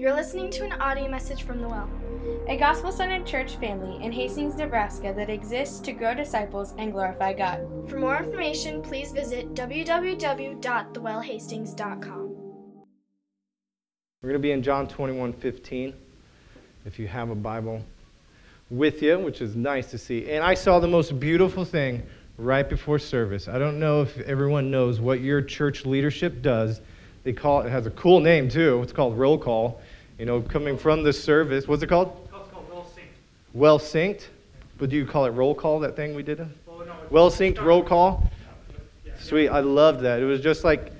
You're listening to an audio message from The Well. a gospel centered church family in Hastings, Nebraska that exists to grow disciples and glorify God. For more information, please visit www.thewellhastings.com. We're going to be in John 21 15, if you have a Bible with you, which is nice to see. And I saw the most beautiful thing right before service. I don't know if everyone knows what your church leadership does. They call it, it has a cool name too. It's called roll call. You know, coming from the service. What's it called? It's called well synced. Well synced. But do you call it roll call, that thing we did? Well, no, Well synced roll call? Yeah, Sweet. I loved that. It was just like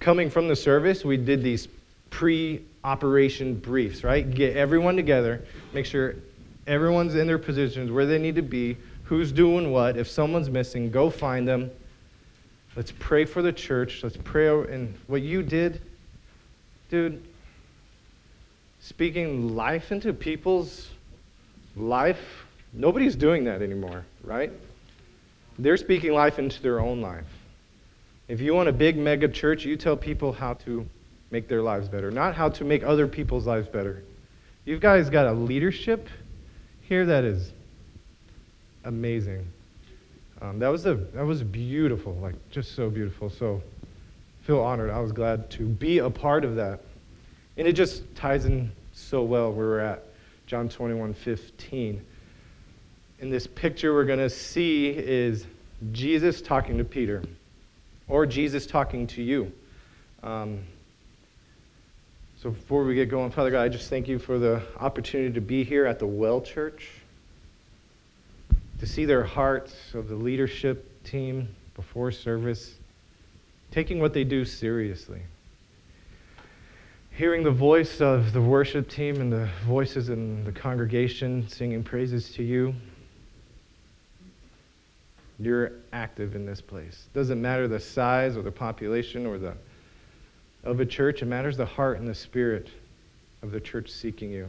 coming from the service, we did these pre operation briefs, right? Get everyone together, make sure everyone's in their positions where they need to be, who's doing what. If someone's missing, go find them. Let's pray for the church. Let's pray. over- And what you did, dude, speaking life into people's life, nobody's doing that anymore, right? They're speaking life into their own life. If you want a big mega church, you tell people how to make their lives better, not how to make other people's lives better. You guys got a leadership here that is amazing. Um, that was a that was beautiful, like just so beautiful. So feel honored. I was glad to be a part of that, and it just ties in so well where we're at, John 21, 15 in this picture we're going to see is Jesus talking to Peter, or Jesus talking to you. Um, so before we get going, Father God, I just thank you for the opportunity to be here at the Well Church, to see their hearts of the leadership team before service, taking what they do seriously. Hearing the voice of the worship team and the voices in the congregation singing praises to you, you're active in this place. Doesn't matter the size or the population or the of a church, it matters the heart and the spirit of the church seeking you.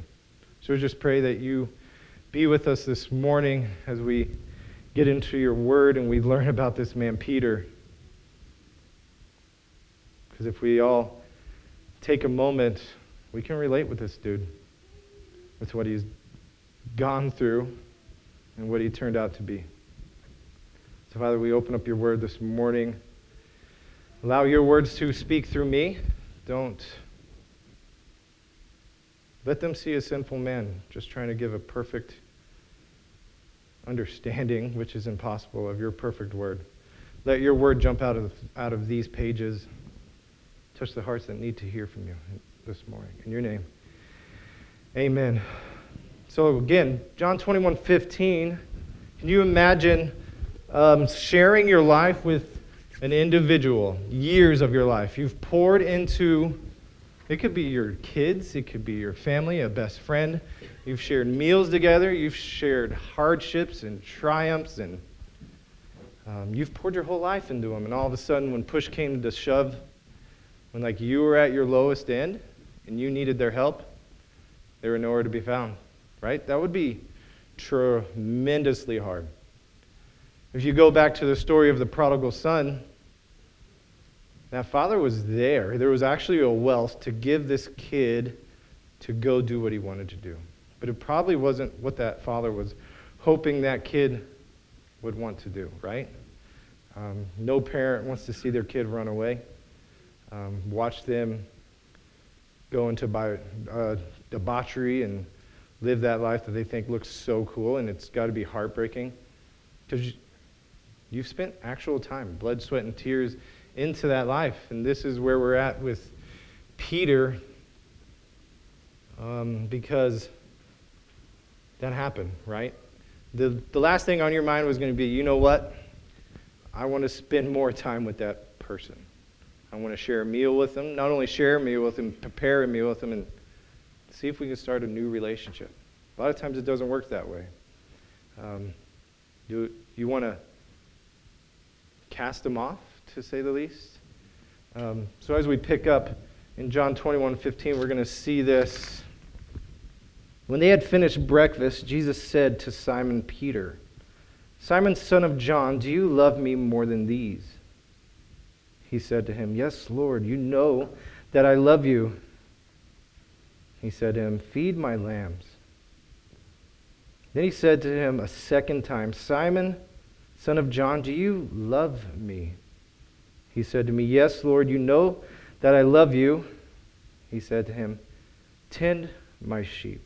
So we just pray that you be with us this morning as we get into your word and we learn about this man Peter. Because if we all take a moment, we can relate with this dude, with what he's gone through and what he turned out to be. So, Father, we open up your word this morning. Allow your words to speak through me. Don't let them see a sinful man just trying to give a perfect understanding, which is impossible, of your perfect word. Let your word jump out of, out of these pages, touch the hearts that need to hear from you this morning. In your name, amen. So, again, John 21 15. Can you imagine um, sharing your life with an individual, years of your life. You've poured into, it could be your kids, it could be your family, a best friend. You've shared meals together, you've shared hardships and triumphs, and um, you've poured your whole life into them. And all of a sudden, when push came to shove, when like you were at your lowest end and you needed their help, they were nowhere to be found, right? That would be tremendously hard. If you go back to the story of the prodigal son, that father was there. There was actually a wealth to give this kid to go do what he wanted to do. But it probably wasn't what that father was hoping that kid would want to do, right? Um, no parent wants to see their kid run away, um, watch them go into uh, debauchery and live that life that they think looks so cool, and it's got to be heartbreaking. Because You've spent actual time, blood, sweat, and tears into that life. And this is where we're at with Peter um, because that happened, right? The, the last thing on your mind was going to be you know what? I want to spend more time with that person. I want to share a meal with them. Not only share a meal with them, prepare a meal with them, and see if we can start a new relationship. A lot of times it doesn't work that way. Um, you, you want to cast them off, to say the least. Um, so as we pick up in John 21 15, we're going to see this. When they had finished breakfast, Jesus said to Simon Peter, Simon, son of John, do you love me more than these? He said to him, Yes, Lord, you know that I love you. He said to him, Feed my lambs. Then he said to him a second time, Simon, son of John, do you love me? He said to me, Yes, Lord, you know that I love you. He said to him, Tend my sheep.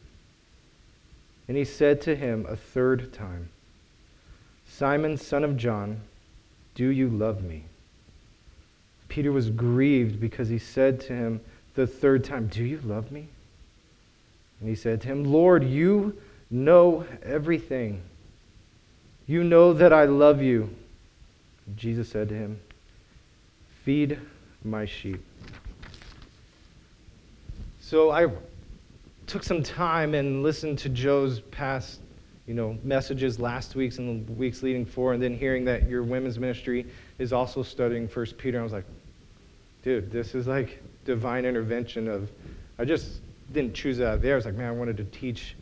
And he said to him a third time, Simon, son of John, do you love me? Peter was grieved because he said to him the third time, Do you love me? And he said to him, Lord, you know everything. You know that I love you. And Jesus said to him, Feed my sheep. So I took some time and listened to Joe's past, you know, messages last week's and the weeks leading forward, and then hearing that your women's ministry is also studying First Peter. I was like, dude, this is like divine intervention of. I just didn't choose out there. I was like, man, I wanted to teach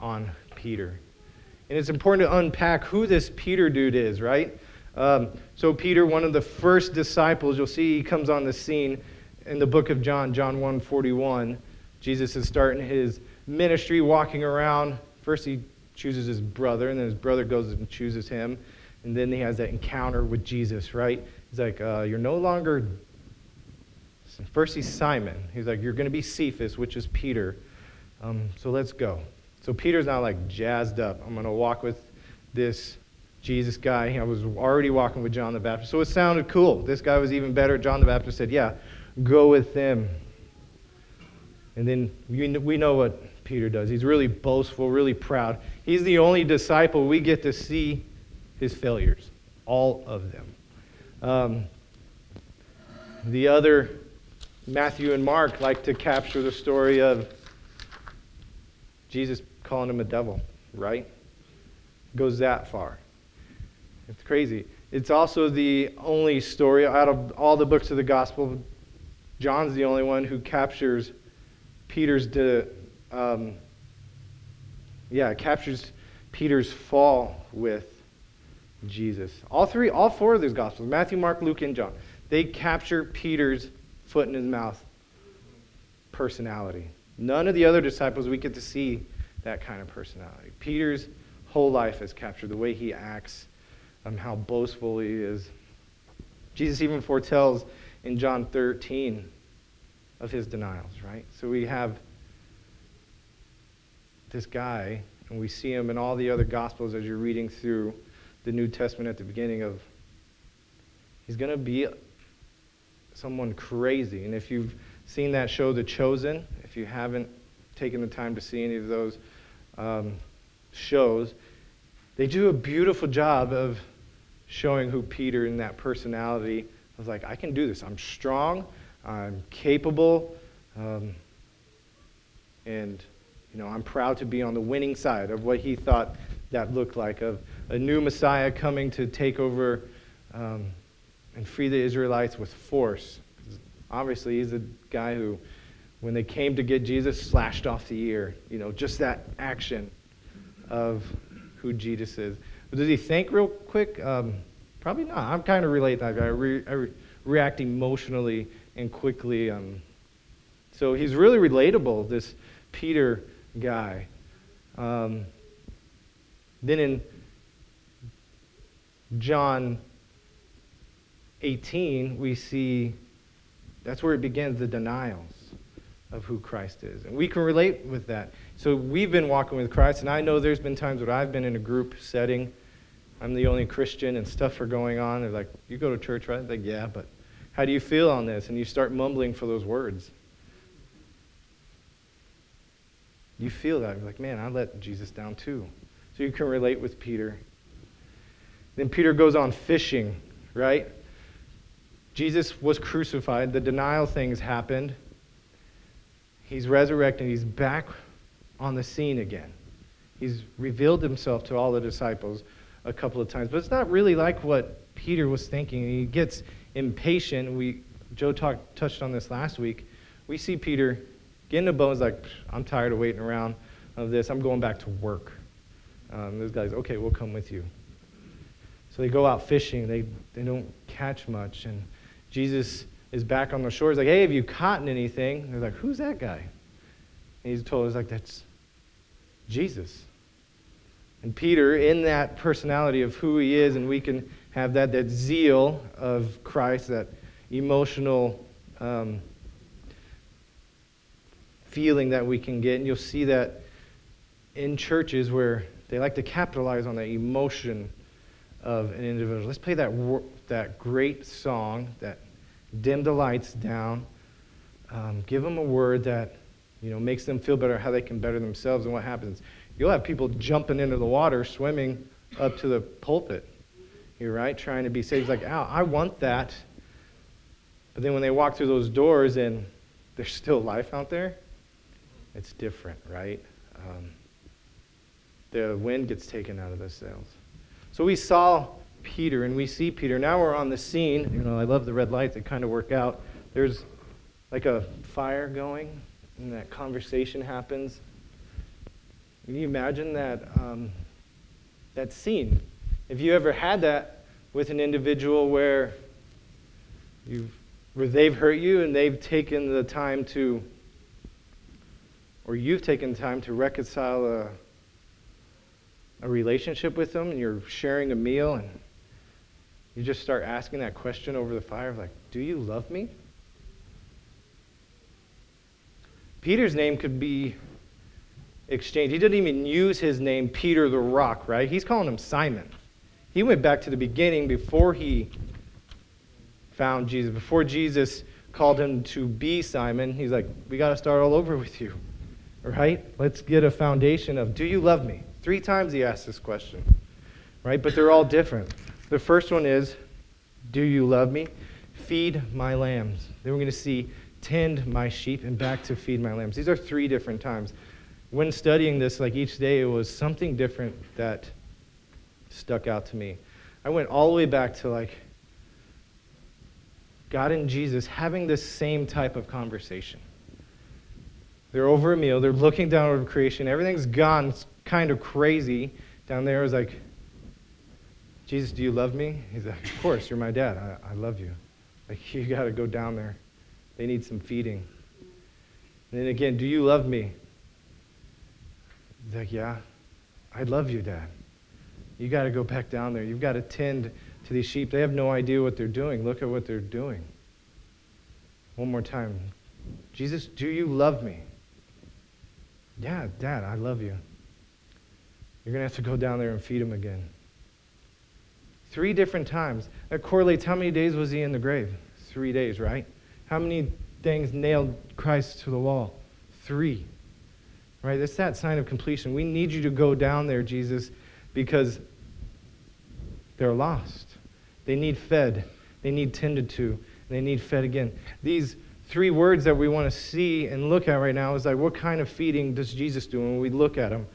on Peter, and it's important to unpack who this Peter dude is, right? Um, so Peter, one of the first disciples, you'll see he comes on the scene in the book of John, John 1:41. Jesus is starting his ministry, walking around. First, he chooses his brother, and then his brother goes and chooses him. And then he has that encounter with Jesus, right? He's like, uh, You're no longer. First, he's Simon. He's like, You're going to be Cephas, which is Peter. Um, so let's go. So Peter's not like jazzed up. I'm going to walk with this Jesus guy. I was already walking with John the Baptist. So it sounded cool. This guy was even better. John the Baptist said, Yeah, go with them. And then we know what Peter does. He's really boastful, really proud. He's the only disciple we get to see his failures, all of them. Um, the other, Matthew and Mark, like to capture the story of Jesus calling him a devil, right? Goes that far. It's crazy. It's also the only story out of all the books of the gospel. John's the only one who captures Peter's, de, um, yeah, captures Peter's fall with Jesus. All three, all four of these gospels, Matthew, Mark, Luke, and John, they capture Peter's foot in his mouth personality. None of the other disciples we get to see that kind of personality. Peter's whole life is captured, the way he acts, um, how boastful he is. Jesus even foretells in John 13 of his denials, right? So we have this guy, and we see him in all the other Gospels as you're reading through the New Testament at the beginning of, he's going to be someone crazy. And if you've seen that show, The Chosen, if you haven't taken the time to see any of those um, shows, they do a beautiful job of showing who Peter and that personality was like, I can do this. I'm strong. I'm capable, um, and you know, I'm proud to be on the winning side of what he thought that looked like of a new Messiah coming to take over um, and free the Israelites with force. Obviously, he's a guy who, when they came to get Jesus, slashed off the ear. You know, just that action of who Jesus is. But does he think real quick? Um, probably not. I'm kind of relate that guy. I, re- I re- react emotionally and quickly. Um, so he's really relatable, this Peter guy. Um, then in John 18, we see that's where it begins the denials of who Christ is. And we can relate with that. So we've been walking with Christ, and I know there's been times where I've been in a group setting. I'm the only Christian, and stuff are going on. They're like, You go to church, right? I'm like, yeah, but how do you feel on this? And you start mumbling for those words. You feel that. You're like, man, I let Jesus down too. So you can relate with Peter. Then Peter goes on fishing, right? Jesus was crucified. The denial things happened. He's resurrected. He's back on the scene again. He's revealed himself to all the disciples a couple of times. But it's not really like what Peter was thinking. He gets impatient. We Joe talked touched on this last week. We see Peter getting the bones like, I'm tired of waiting around of this. I'm going back to work. Um, those guys, okay, we'll come with you. So they go out fishing. They, they don't catch much. And Jesus is back on the shore. He's like, hey, have you caught anything? they're like, who's that guy? And he's told us, like, that's Jesus. And Peter, in that personality of who he is, and we can have that, that zeal of Christ, that emotional um, feeling that we can get. And you'll see that in churches where they like to capitalize on the emotion of an individual. Let's play that, that great song that dim the lights down. Um, give them a word that you know makes them feel better, how they can better themselves, and what happens. You'll have people jumping into the water, swimming up to the pulpit. You're right, trying to be saved. Like, ow, I want that. But then when they walk through those doors and there's still life out there, it's different, right? Um, the wind gets taken out of the sails. So we saw Peter and we see Peter. Now we're on the scene. You know, I love the red lights, they kind of work out. There's like a fire going, and that conversation happens. Can you imagine that, um, that scene? Have you ever had that with an individual where you've, where they've hurt you and they've taken the time to, or you've taken time to reconcile a, a relationship with them and you're sharing a meal and you just start asking that question over the fire of like, do you love me? Peter's name could be exchanged. He didn't even use his name, Peter the Rock, right? He's calling him Simon. He went back to the beginning before he found Jesus. Before Jesus called him to be Simon, he's like, we got to start all over with you, right? Let's get a foundation of, do you love me? Three times he asked this question, right? But they're all different. The first one is, do you love me? Feed my lambs. Then we're going to see, tend my sheep, and back to feed my lambs. These are three different times. When studying this, like each day, it was something different that stuck out to me. I went all the way back to like God and Jesus having this same type of conversation. They're over a meal, they're looking down over creation, everything's gone, it's kind of crazy. Down there. there is like, Jesus, do you love me? He's like, Of course, you're my dad. I, I love you. Like, you got to go down there. They need some feeding. And then again, do you love me? He's like, Yeah, I love you, Dad. You got to go back down there. You've got to tend to these sheep. They have no idea what they're doing. Look at what they're doing. One more time. Jesus, do you love me? Yeah, Dad, I love you. You're going to have to go down there and feed them again. Three different times. That correlates how many days was he in the grave? Three days, right? How many things nailed Christ to the wall? Three. Right? That's that sign of completion. We need you to go down there, Jesus, because they're lost. They need fed. They need tended to. They need fed again. These three words that we want to see and look at right now is like, what kind of feeding does Jesus do when we look at him?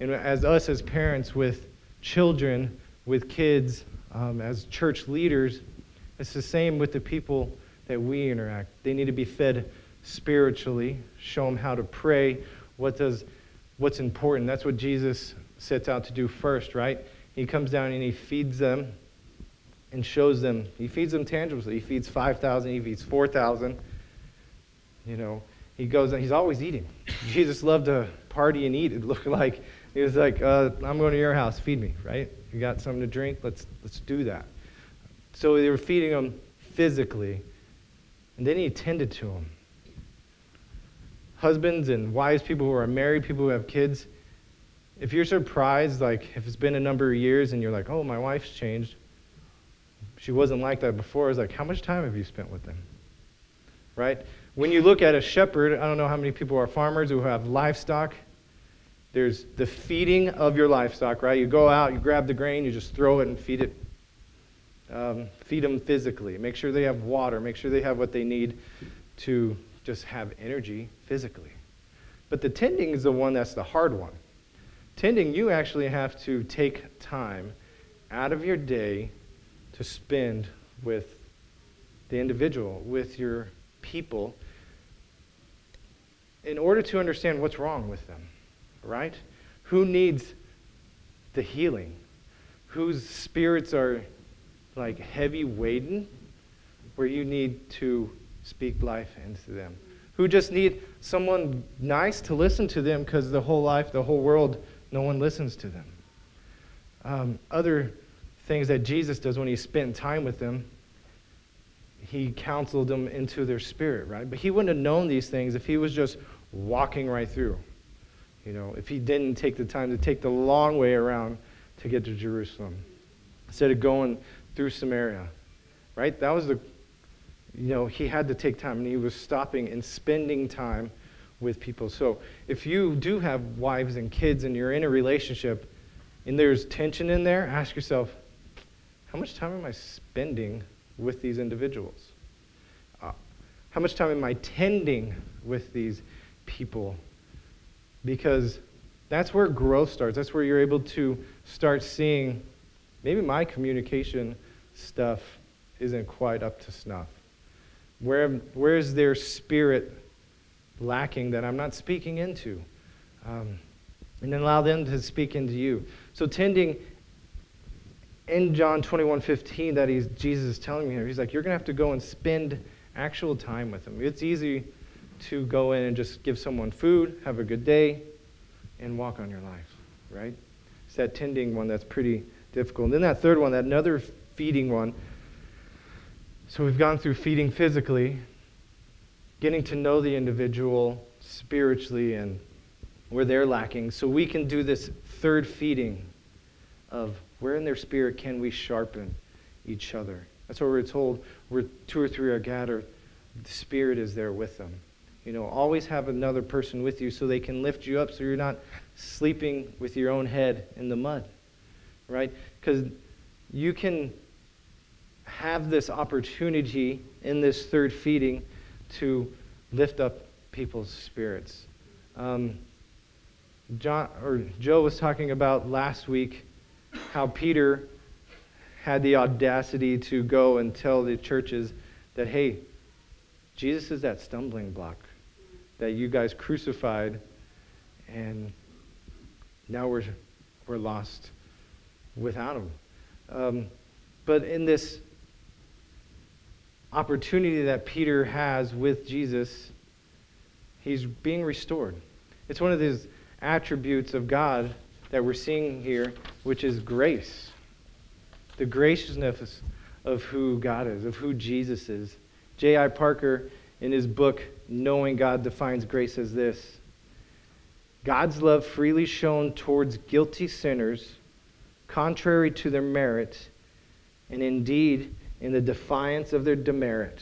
And as us as parents with children, with kids, um, as church leaders, it's the same with the people that we interact. They need to be fed spiritually, show them how to pray, what does, what's important. That's what Jesus sets out to do first, right? He comes down and he feeds them and shows them. He feeds them tangibly. He feeds 5,000, he feeds 4,000. You know, he goes and he's always eating. Jesus loved to party and eat. It looked like he was like, uh, I'm going to your house, feed me, right? You got something to drink? Let's, let's do that. So they were feeding them physically, and then he tended to them. Husbands and wives, people who are married, people who have kids, if you're surprised, like if it's been a number of years and you're like, oh, my wife's changed, she wasn't like that before, it's like, how much time have you spent with them? Right? When you look at a shepherd, I don't know how many people are farmers who have livestock. There's the feeding of your livestock, right? You go out, you grab the grain, you just throw it and feed it. Um, feed them physically. Make sure they have water. Make sure they have what they need to just have energy physically. But the tending is the one that's the hard one. Tending, you actually have to take time out of your day to spend with the individual, with your people, in order to understand what's wrong with them, right? Who needs the healing? Whose spirits are like heavy weighted, where you need to speak life into them? who just need someone nice to listen to them because the whole life, the whole world, no one listens to them. Um, other things that Jesus does when he spent time with them, he counseled them into their spirit, right? But he wouldn't have known these things if he was just walking right through. You know, if he didn't take the time to take the long way around to get to Jerusalem instead of going through Samaria, right? That was the, you know, he had to take time and he was stopping and spending time with people. So if you do have wives and kids and you're in a relationship and there's tension in there, ask yourself, how much time am I spending with these individuals? Uh, how much time am I tending with these people? Because that's where growth starts. That's where you're able to start seeing maybe my communication stuff isn't quite up to snuff. Where, where is their spirit lacking that I'm not speaking into? Um, and then allow them to speak into you. So tending in John 21, 15, that he's, Jesus is telling me here, he's like, you're going to have to go and spend actual time with them. It's easy to go in and just give someone food, have a good day, and walk on your life, right? It's that tending one that's pretty difficult. And then that third one, that another feeding one. So we've gone through feeding physically, getting to know the individual spiritually and where they're lacking, so we can do this third feeding of where in their spirit can we sharpen each other. That's what we're told. Where two or three are gathered, the Spirit is there with them. You know, always have another person with you so they can lift you up so you're not sleeping with your own head in the mud, right? Because you can have this opportunity in this third feeding to lift up people's spirits. Um, John or Joe was talking about last week how Peter had the audacity to go and tell the churches that, hey, Jesus is that stumbling block that you guys crucified, and now we're, we're lost without him. Um, but in this opportunity that Peter has with Jesus, he's being restored. It's one of these attributes of God that we're seeing here, which is grace. The graciousness of who God is, of who Jesus is. J.I. Packer, in his book, Knowing God, defines grace as this God's love freely shown towards guilty sinners, contrary to their merit, and indeed in the defiance of their demerit.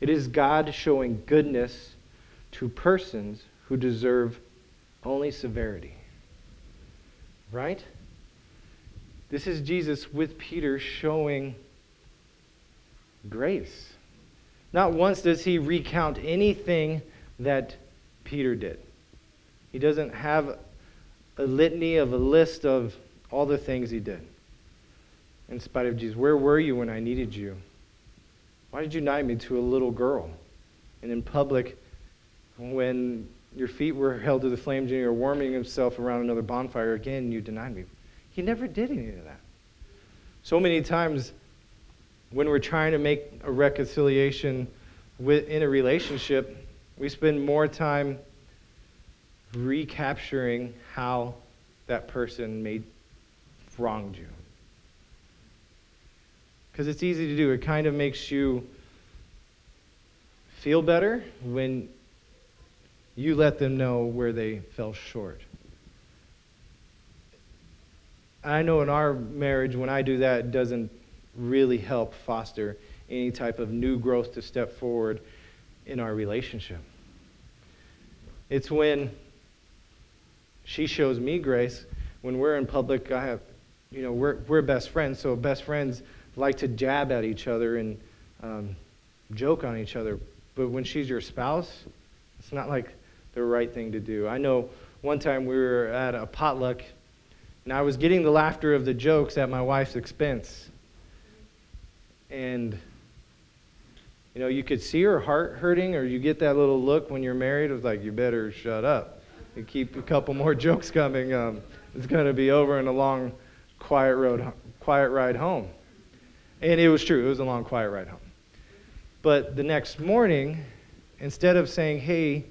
It is God showing goodness to persons who deserve only severity. Right? This is Jesus with Peter showing grace. Not once does he recount anything that Peter did. He doesn't have a litany of a list of all the things he did. In spite of Jesus, where were you when I needed you? Why did you deny me to a little girl? And in public, when your feet were held to the flames and you were warming himself around another bonfire again, you denied me. He never did any of that. So many times when we're trying to make a reconciliation with, in a relationship, we spend more time recapturing how that person made wronged you. Because it's easy to do. It kind of makes you feel better when you let them know where they fell short. I know in our marriage, when I do that, it doesn't really help foster any type of new growth to step forward in our relationship. It's when she shows me grace. When we're in public, I have, you know, we're, we're best friends, so best friends like to jab at each other and um, joke on each other. But when she's your spouse, it's not like the right thing to do. I know one time we were at a potluck and I was getting the laughter of the jokes at my wife's expense. And, you know, you could see her heart hurting, or you get that little look when you're married. Was like, you better shut up and keep a couple more jokes coming. Um, it's going to be over in a long, quiet road, quiet ride home. And it was true. It was a long, quiet ride home. But the next morning, instead of saying, hey,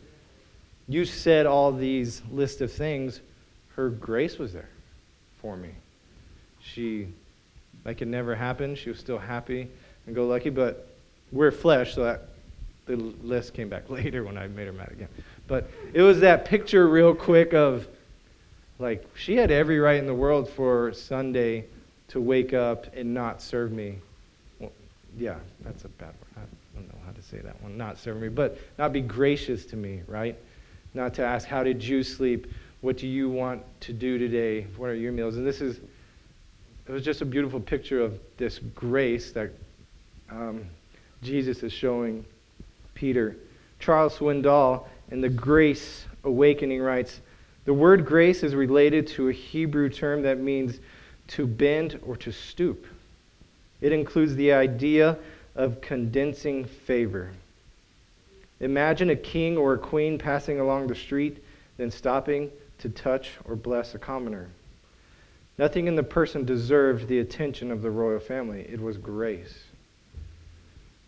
you said all these list of things, her grace was there for me. She, like it never happened, she was still happy and go lucky, but we're flesh, so that the list came back later when I made her mad again. But it was that picture, real quick, of like she had every right in the world for Sunday to wake up and not serve me. Well, yeah, that's a bad word. I don't know how to say that one. Not serve me, but not be gracious to me, right? Not to ask, how did you sleep? What do you want to do today? What are your meals? And this is, it was just a beautiful picture of this grace that um, Jesus is showing Peter. Charles Swindoll in the Grace Awakening writes The word grace is related to a Hebrew term that means to bend or to stoop. It includes the idea of condensing favor. Imagine a king or a queen passing along the street, then stopping to touch or bless a commoner. Nothing in the person deserved the attention of the royal family. It was grace.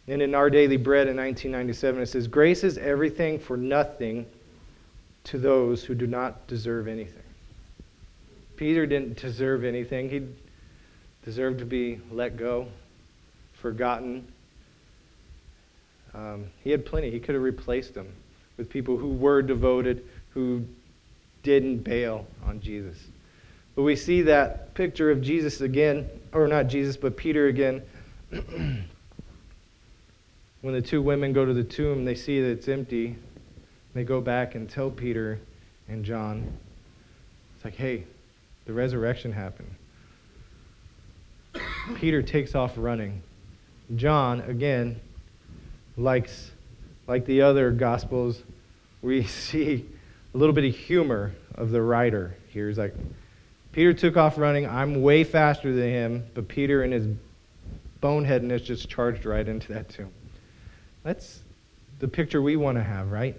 And in Our Daily Bread in 1997, it says, Grace is everything for nothing to those who do not deserve anything. Peter didn't deserve anything. He deserved to be let go, forgotten. Um, he had plenty. He could have replaced them with people who were devoted, who didn't bail on Jesus. But we see that picture of Jesus again, or not Jesus, but Peter again. when the two women go to the tomb, they see that it's empty. They go back and tell Peter and John, it's like, hey, the resurrection happened. Peter takes off running. John, again, likes, like the other Gospels, we see a little bit of humor of the writer here. He's like, Peter took off running. I'm way faster than him, but Peter and his boneheadedness just charged right into that tomb. That's the picture we want to have, right?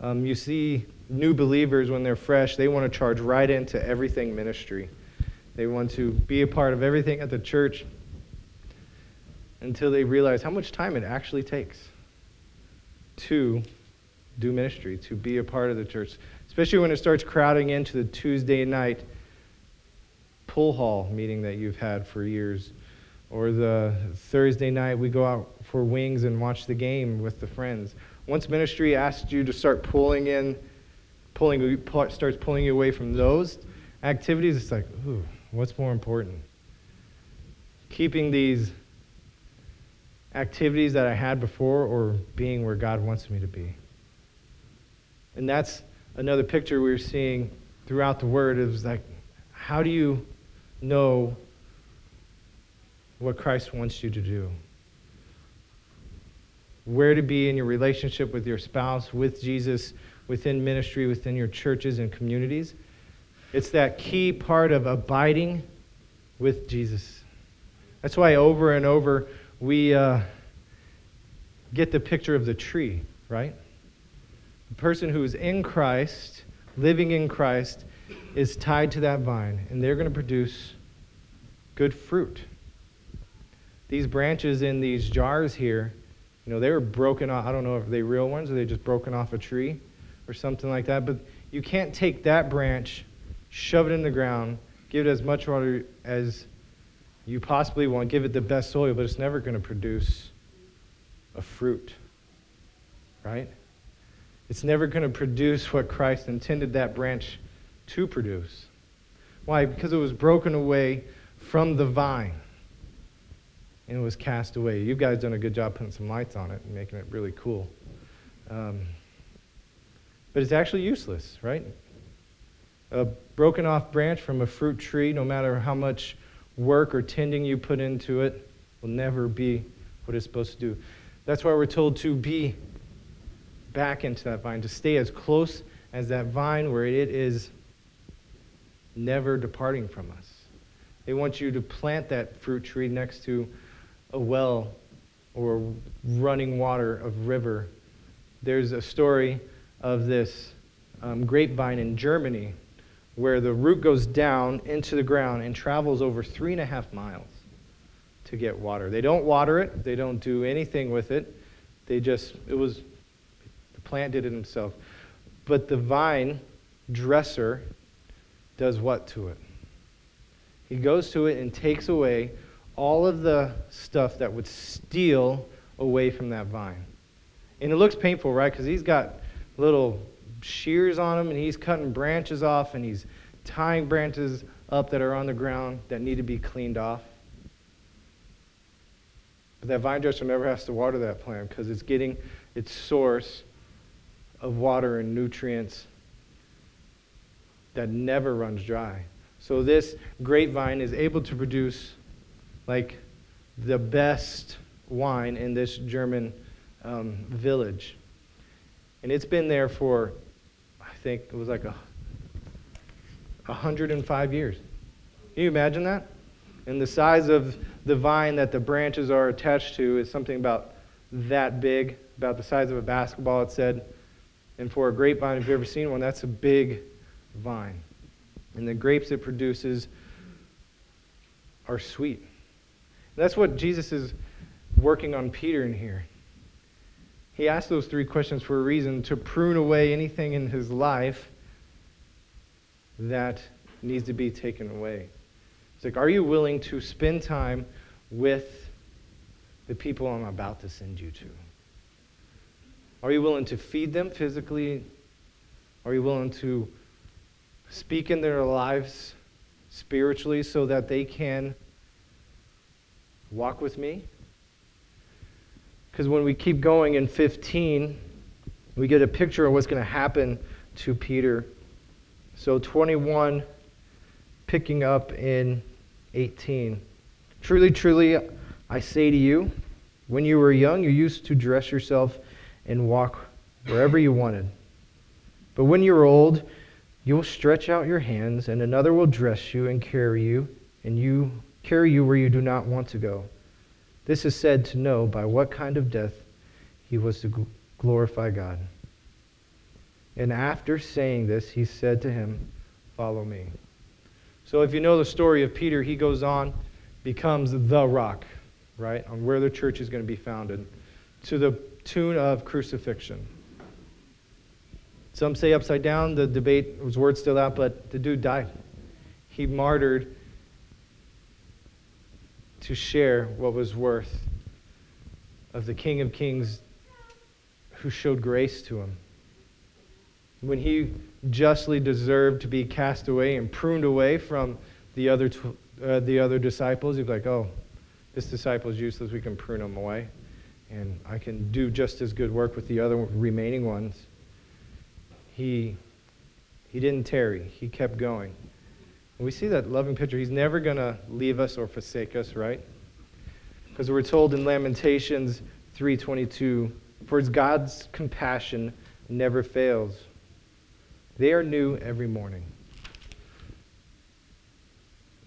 Um, you see new believers when they're fresh, they want to charge right into everything ministry. They want to be a part of everything at the church until they realize how much time it actually takes to do ministry, to be a part of the church, especially when it starts crowding into the Tuesday night pool hall meeting that you've had for years, or the Thursday night we go out for wings and watch the game with the friends. Once ministry asks you to start pulling in, pulling starts pulling you away from those activities, it's like, ooh, what's more important? Keeping these activities that I had before or being where God wants me to be? And that's another picture we are seeing throughout the Word. Was like, how do you know what Christ wants you to do? Where to be in your relationship with your spouse, with Jesus, within ministry, within your churches and communities. It's that key part of abiding with Jesus. That's why over and over we uh, get the picture of the tree, right? The person who is in Christ, living in Christ, is tied to that vine, and they're going to produce good fruit. These branches in these jars here, you know, they were broken off. I don't know if they real ones or they just broken off a tree or something like that. But you can't take that branch, shove it in the ground, give it as much water as you possibly want, give it the best soil, but it's never going to produce a fruit, right? It's never going to produce what Christ intended that branch to produce. Why? Because it was broken away from the vine and it was cast away. You guys done a good job putting some lights on it and making it really cool. Um, but it's actually useless, right? A broken off branch from a fruit tree, no matter how much work or tending you put into it, will never be what it's supposed to do. That's why we're told to be back into that vine, to stay as close as that vine where it is never departing from us. They want you to plant that fruit tree next to a well or running water of river. There's a story of this um, grapevine in Germany where the root goes down into the ground and travels over three and a half miles to get water. They don't water it, they don't do anything with it. They just, it was The plant did it himself. But the vine dresser does what to it? He goes to it and takes away all of the stuff that would steal away from that vine. And it looks painful, right? Because he's got little shears on him and he's cutting branches off and he's tying branches up that are on the ground that need to be cleaned off. But that vine dresser never has to water that plant because it's getting its source of water and nutrients that never runs dry. So this grapevine is able to produce like the best wine in this German um, village. And it's been there for, I think it was like a 105 years. Can you imagine that? And the size of the vine that the branches are attached to is something about that big, about the size of a basketball, it said. And for a grapevine, if you've ever seen one, that's a big vine. And the grapes it produces are sweet. That's what Jesus is working on Peter in here. He asked those three questions for a reason to prune away anything in his life that needs to be taken away. It's like, are you willing to spend time with the people I'm about to send you to? Are you willing to feed them physically? Are you willing to speak in their lives spiritually so that they can walk with me? Because when we keep going in 15, we get a picture of what's going to happen to Peter. So 21, picking up in 18. Truly, truly, I say to you, when you were young, you used to dress yourself and walk wherever you wanted. But when you are old, you will stretch out your hands, and another will dress you and carry you, and you carry you where you do not want to go. This is said to know by what kind of death he was to glorify God. And after saying this, he said to him, Follow me. So if you know the story of Peter, he goes on, becomes the rock, right, on where the church is going to be founded, to the tune of crucifixion. Some say upside down. The debate was word still out, but the dude died. He martyred to share what was worth of the King of Kings who showed grace to him. When he justly deserved to be cast away and pruned away from the other, tw- uh, the other disciples, he's like, oh, this disciple is useless. We can prune him away. And I can do just as good work with the other remaining ones. He, he didn't tarry, he kept going. And we see that loving picture. He's never going to leave us or forsake us, right? Because we're told in Lamentations 3:22, "For God's compassion never fails. They are new every morning."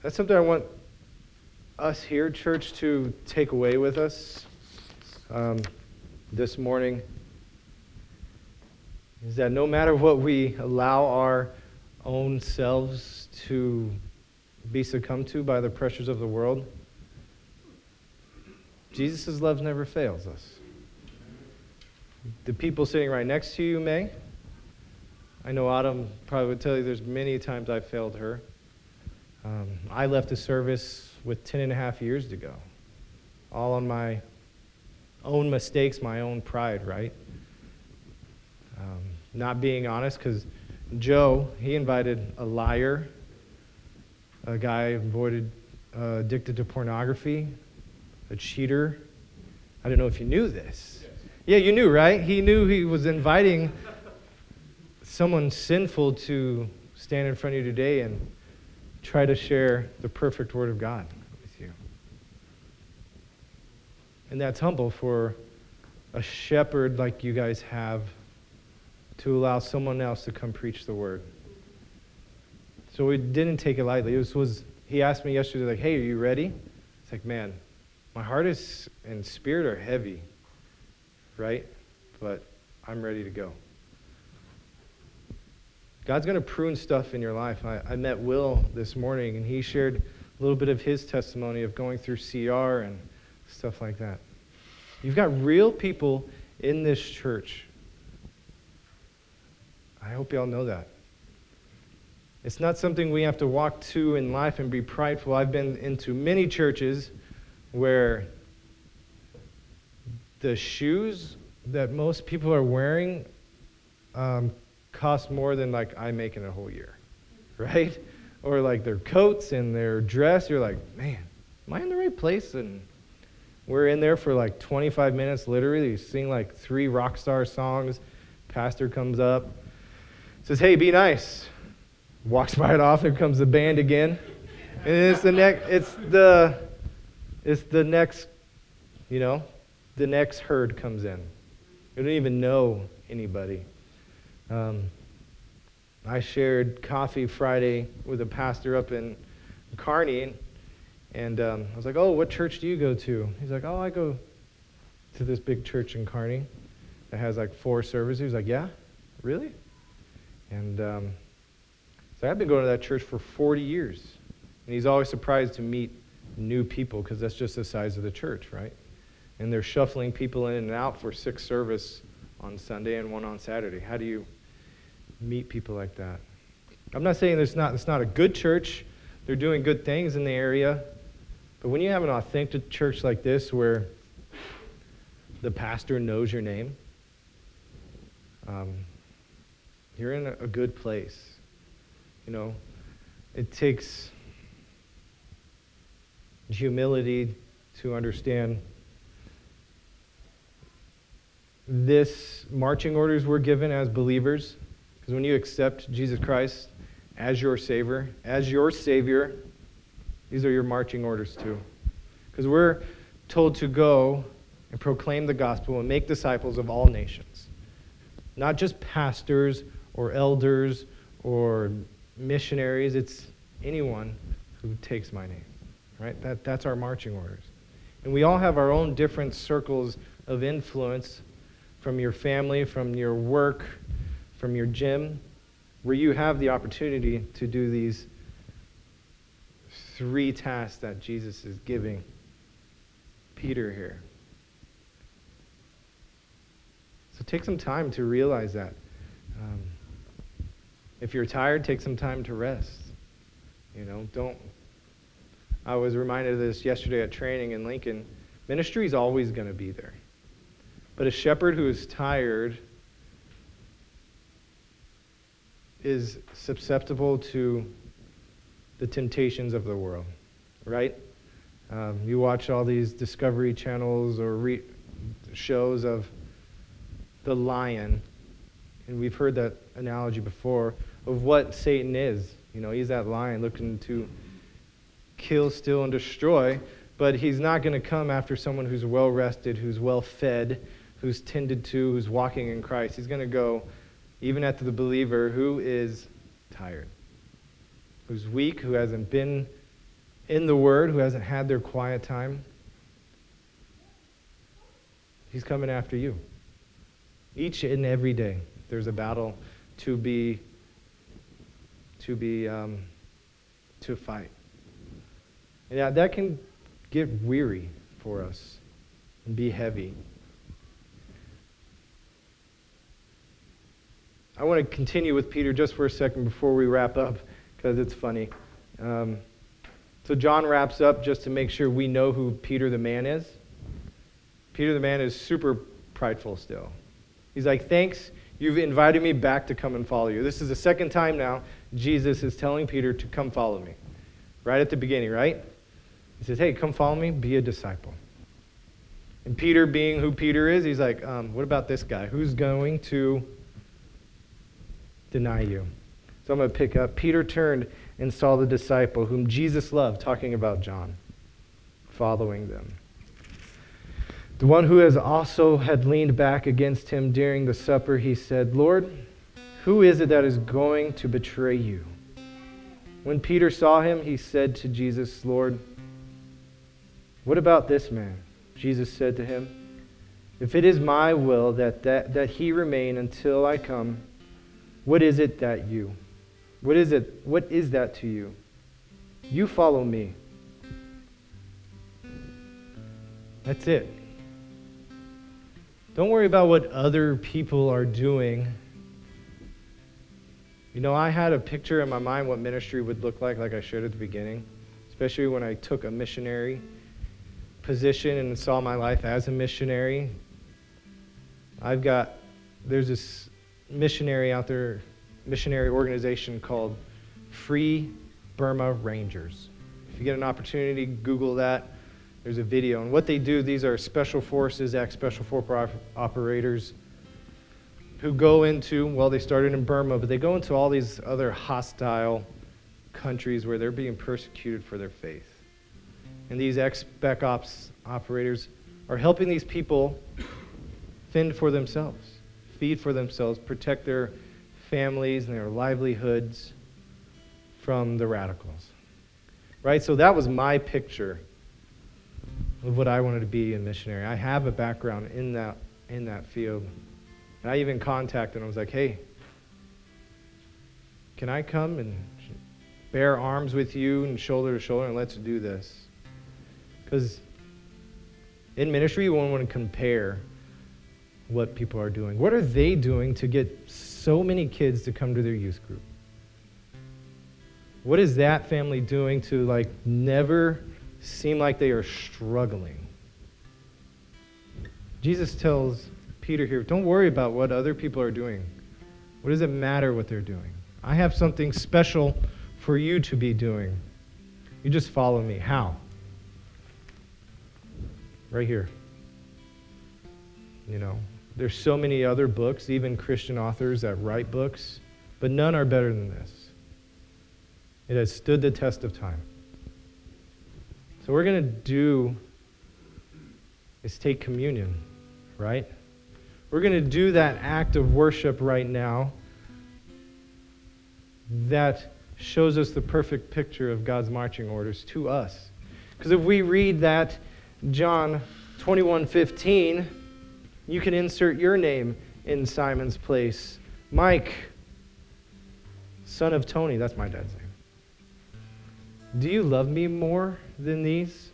That's something I want us here, church, to take away with us um, this morning. Is that no matter what we allow our own selves to be succumbed to by the pressures of the world, Jesus' love never fails us. The people sitting right next to you may. I know Autumn probably would tell you there's many times I've failed her. Um, I left the service with 10 and a half years to go, all on my own mistakes, my own pride, right? Not being honest, because Joe, he invited a liar, a guy avoided, uh, addicted to pornography, a cheater. I don't know if you knew this. Yeah, you knew, right? He knew he was inviting someone sinful to stand in front of you today and try to share the perfect Word of God with you. And that's humble for a shepherd like you guys have to allow someone else to come preach the Word. So we didn't take it lightly. It was, was he asked me yesterday, like, hey, are you ready? It's like, man, my heart is and spirit are heavy, right? But I'm ready to go. God's going to prune stuff in your life. I, I met Will this morning, and he shared a little bit of his testimony of going through CR and stuff like that. You've got real people in this church hope y'all know that. It's not something we have to walk to in life and be prideful. I've been into many churches where the shoes that most people are wearing um, cost more than like I make in a whole year, right? Or like their coats and their dress. You're like, man, am I in the right place? And we're in there for like 25 minutes, literally. You sing like three rock star songs. Pastor comes up, says, "Hey, be nice." Walks right off. There comes the band again, and it's the next. It's the, it's the next, you know, the next herd comes in. You don't even know anybody. Um, I shared coffee Friday with a pastor up in Kearney, and um, I was like, "Oh, what church do you go to?" He's like, "Oh, I go to this big church in Kearney that has like four services." He was like, "Yeah, really?" And um, so I've been going to that church for 40 years, and he's always surprised to meet new people because that's just the size of the church, right? And they're shuffling people in and out for six service on Sunday and one on Saturday. How do you meet people like that? I'm not saying there's not, it's not a good church. They're doing good things in the area. But when you have an authentic church like this where the pastor knows your name, um, you're in a, good place. You know, it takes humility to understand this marching orders we're given as believers. Because when you accept Jesus Christ as your savior as your savior these are your marching orders too. Because we're told to go and proclaim the gospel and make disciples of all nations. Not just pastors or elders or missionaries it's anyone who takes my name right that, that's our marching orders and we all have our own different circles of influence from your family, from your work, from your gym, where you have the opportunity to do these three tasks that Jesus is giving Peter here. So take some time to realize that. Um, if you're tired, take some time to rest. You know, don't. I was reminded of this yesterday at training in Lincoln. Ministry is always going to be there. But a shepherd who is tired is susceptible to the temptations of the world, right? Um, you watch all these Discovery channels or re- shows of the lion, and we've heard that analogy before of what Satan is. You know, he's that lion looking to kill, steal, and destroy, but he's not going to come after someone who's well rested, who's well fed, who's tended to, who's walking in Christ. He's going to go even after the believer who is tired, who's weak, who hasn't been in the Word, who hasn't had their quiet time. He's coming after you. Each and every day, there's a battle to be to be um, to fight. And yeah, that can get weary for us and be heavy. I want to continue with Peter just for a second before we wrap up because it's funny. Um, so John wraps up just to make sure we know who Peter the man is. Peter the man is super prideful still. He's like, Thanks, you've invited me back to come and follow you. This is the second time now Jesus is telling Peter to come follow me. Right at the beginning, right? He says, Hey, come follow me, be a disciple. And Peter, being who Peter is, he's like, um, What about this guy? Who's going to deny you? So I'm going to pick up. Peter turned and saw the disciple whom Jesus loved, talking about John, following them. The one who has also had leaned back against him during the supper, he said, Lord, who is it that is going to betray you? When Peter saw him, he said to Jesus, Lord, what about this man? Jesus said to him, If it is my will that, that, that he remain until I come, what is it that you? What is it? What is that to you? You follow me. That's it. Don't worry about what other people are doing. You know, I had a picture in my mind what ministry would look like, like I shared at the beginning, especially when I took a missionary position and saw my life as a missionary. I've got, there's this missionary out there, missionary organization called Free Burma Rangers. If you get an opportunity, Google that. There's a video. And what they do, these are special forces, ex special force operators who go into, well, they started in Burma, but they go into all these other hostile countries where they're being persecuted for their faith. And these ex spec ops operators are helping these people fend for themselves, feed for themselves, protect their families and their livelihoods from the radicals. Right? So that was my picture of what I wanted to be in missionary. I have a background in that in that field. And I even contacted him. I was like, "Hey, can I come and bear arms with you and shoulder to shoulder and let's do this?" Cuz in ministry, you want to compare what people are doing. What are they doing to get so many kids to come to their youth group? What is that family doing to like never seem like they are struggling? Jesus tells Peter here, don't worry about what other people are doing. What does it matter what they're doing? I have something special for you to be doing. You just follow me. How? Right here. You know, there's so many other books, even Christian authors that write books, but none are better than this. It has stood the test of time. So, we're going to do is take communion, right? We're going to do that act of worship right now that shows us the perfect picture of God's marching orders to us. Because if we read that John 21:15, you can insert your name in Simon's place. Mike, son of Tony, that's my dad's name. Do you love me more than these?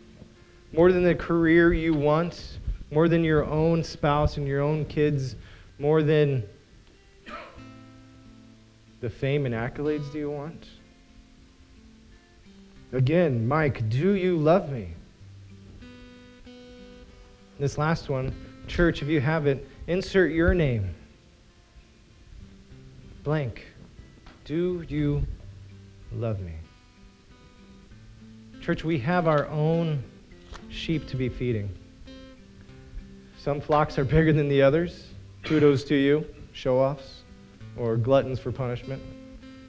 More than the career you want? More than your own spouse and your own kids? More than the fame and accolades do you want? Again, Mike, do you love me? This last one, church, if you have it, insert your name. Blank. Do you love me? Church, we have our own sheep to be feeding. Some flocks are bigger than the others. Kudos to you, show offs, or gluttons for punishment.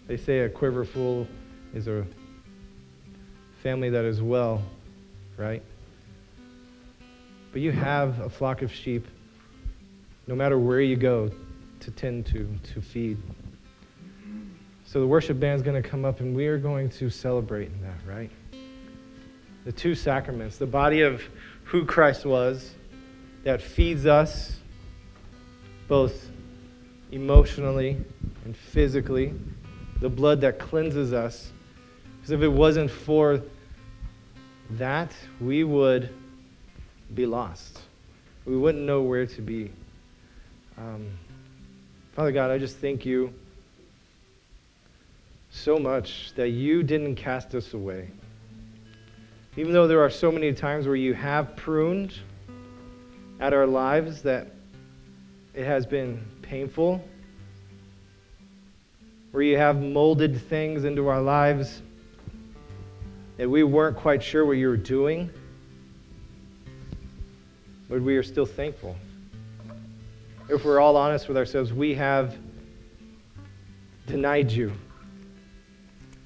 They say a quiver full is a family that is well, right? But you have a flock of sheep, no matter where you go, to tend to, to feed. So the worship band's going to come up and we are going to celebrate that, right? The two sacraments the body of who Christ was that feeds us both emotionally and physically, the blood that cleanses us. Because if it wasn't for that, we would be lost. We wouldn't know where to be. Um, Father God, I just thank you so much that you didn't cast us away. Even though there are so many times where you have pruned at our lives that it has been painful, where you have molded things into our lives that we weren't quite sure what you were doing, but we are still thankful. If we're all honest with ourselves, we have denied you,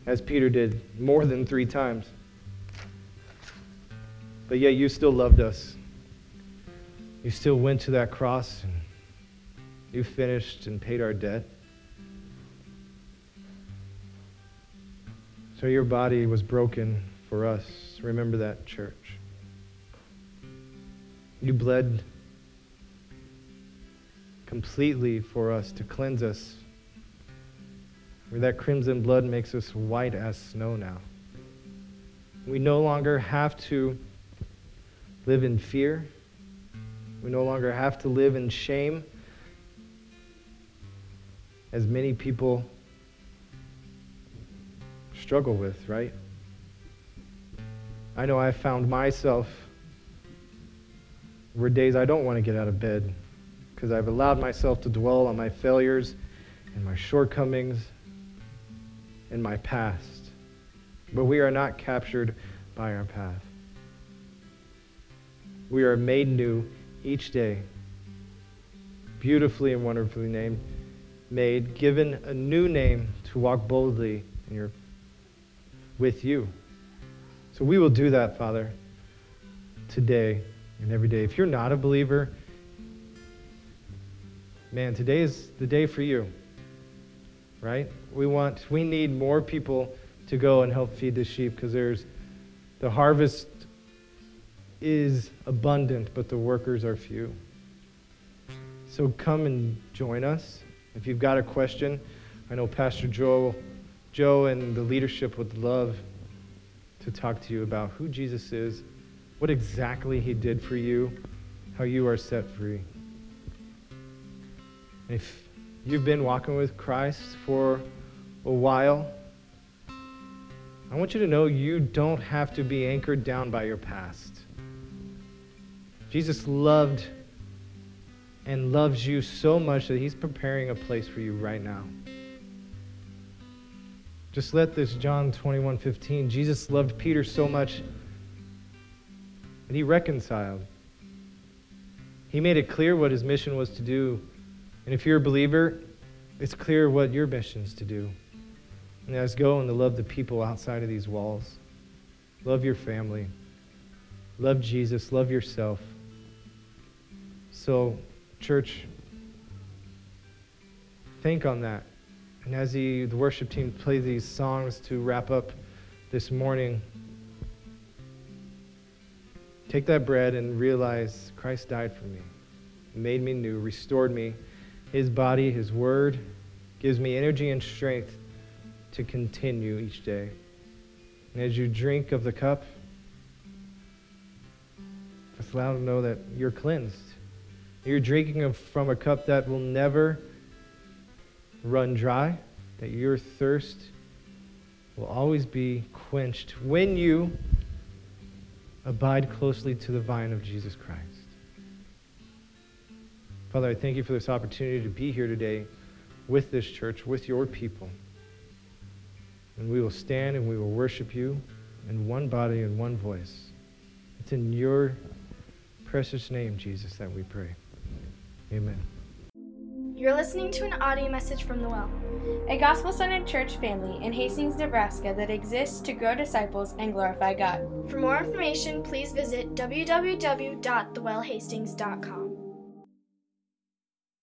as Peter did more than three times. But yet you still loved us. You still went to that cross and you finished and paid our debt. So your body was broken for us. Remember that, church. You bled completely for us to cleanse us. Where that crimson blood makes us white as snow now. We no longer have to live in fear. We no longer have to live in shame, as many people struggle with, right? I know I found myself were days I don't want to get out of bed because I've allowed myself to dwell on my failures and my shortcomings and my past. But we are not captured by our past. We are made new each day, beautifully and wonderfully named, made, given a new name to walk boldly in your, with you. So we will do that, Father, today and every day. If you're not a believer, man, today is the day for you. Right? We want we need more people to go and help feed the sheep because there's the harvest is abundant, but the workers are few. So come and join us. If you've got a question, I know Pastor Joe, Joe and the leadership would love to talk to you about who Jesus is, what exactly he did for you, how you are set free. If you've been walking with Christ for a while, I want you to know you don't have to be anchored down by your past. Jesus loved and loves you so much that he's preparing a place for you right now. Just let this John 21 15. Jesus loved Peter so much that he reconciled. He made it clear what his mission was to do. And if you're a believer, it's clear what your mission is to do. And that's go and to love the people outside of these walls. Love your family. Love Jesus. Love yourself. So, church, think on that. And as the, the worship team plays these songs to wrap up this morning, take that bread and realize Christ died for me, made me new, restored me. His body, His word, gives me energy and strength to continue each day. And as you drink of the cup, just allow them to know that you're cleansed. You're drinking from a cup that will never run dry, that your thirst will always be quenched when you abide closely to the vine of Jesus Christ. Father, I thank you for this opportunity to be here today with this church, with your people. And we will stand and we will worship you in one body and one voice. It's in your precious name, Jesus, that we pray. Amen. You're listening to an audio message from the Well. A gospel centered church family in Hastings, Nebraska that exists to grow disciples and glorify God. For more information, please visit www.thewellhastings.com.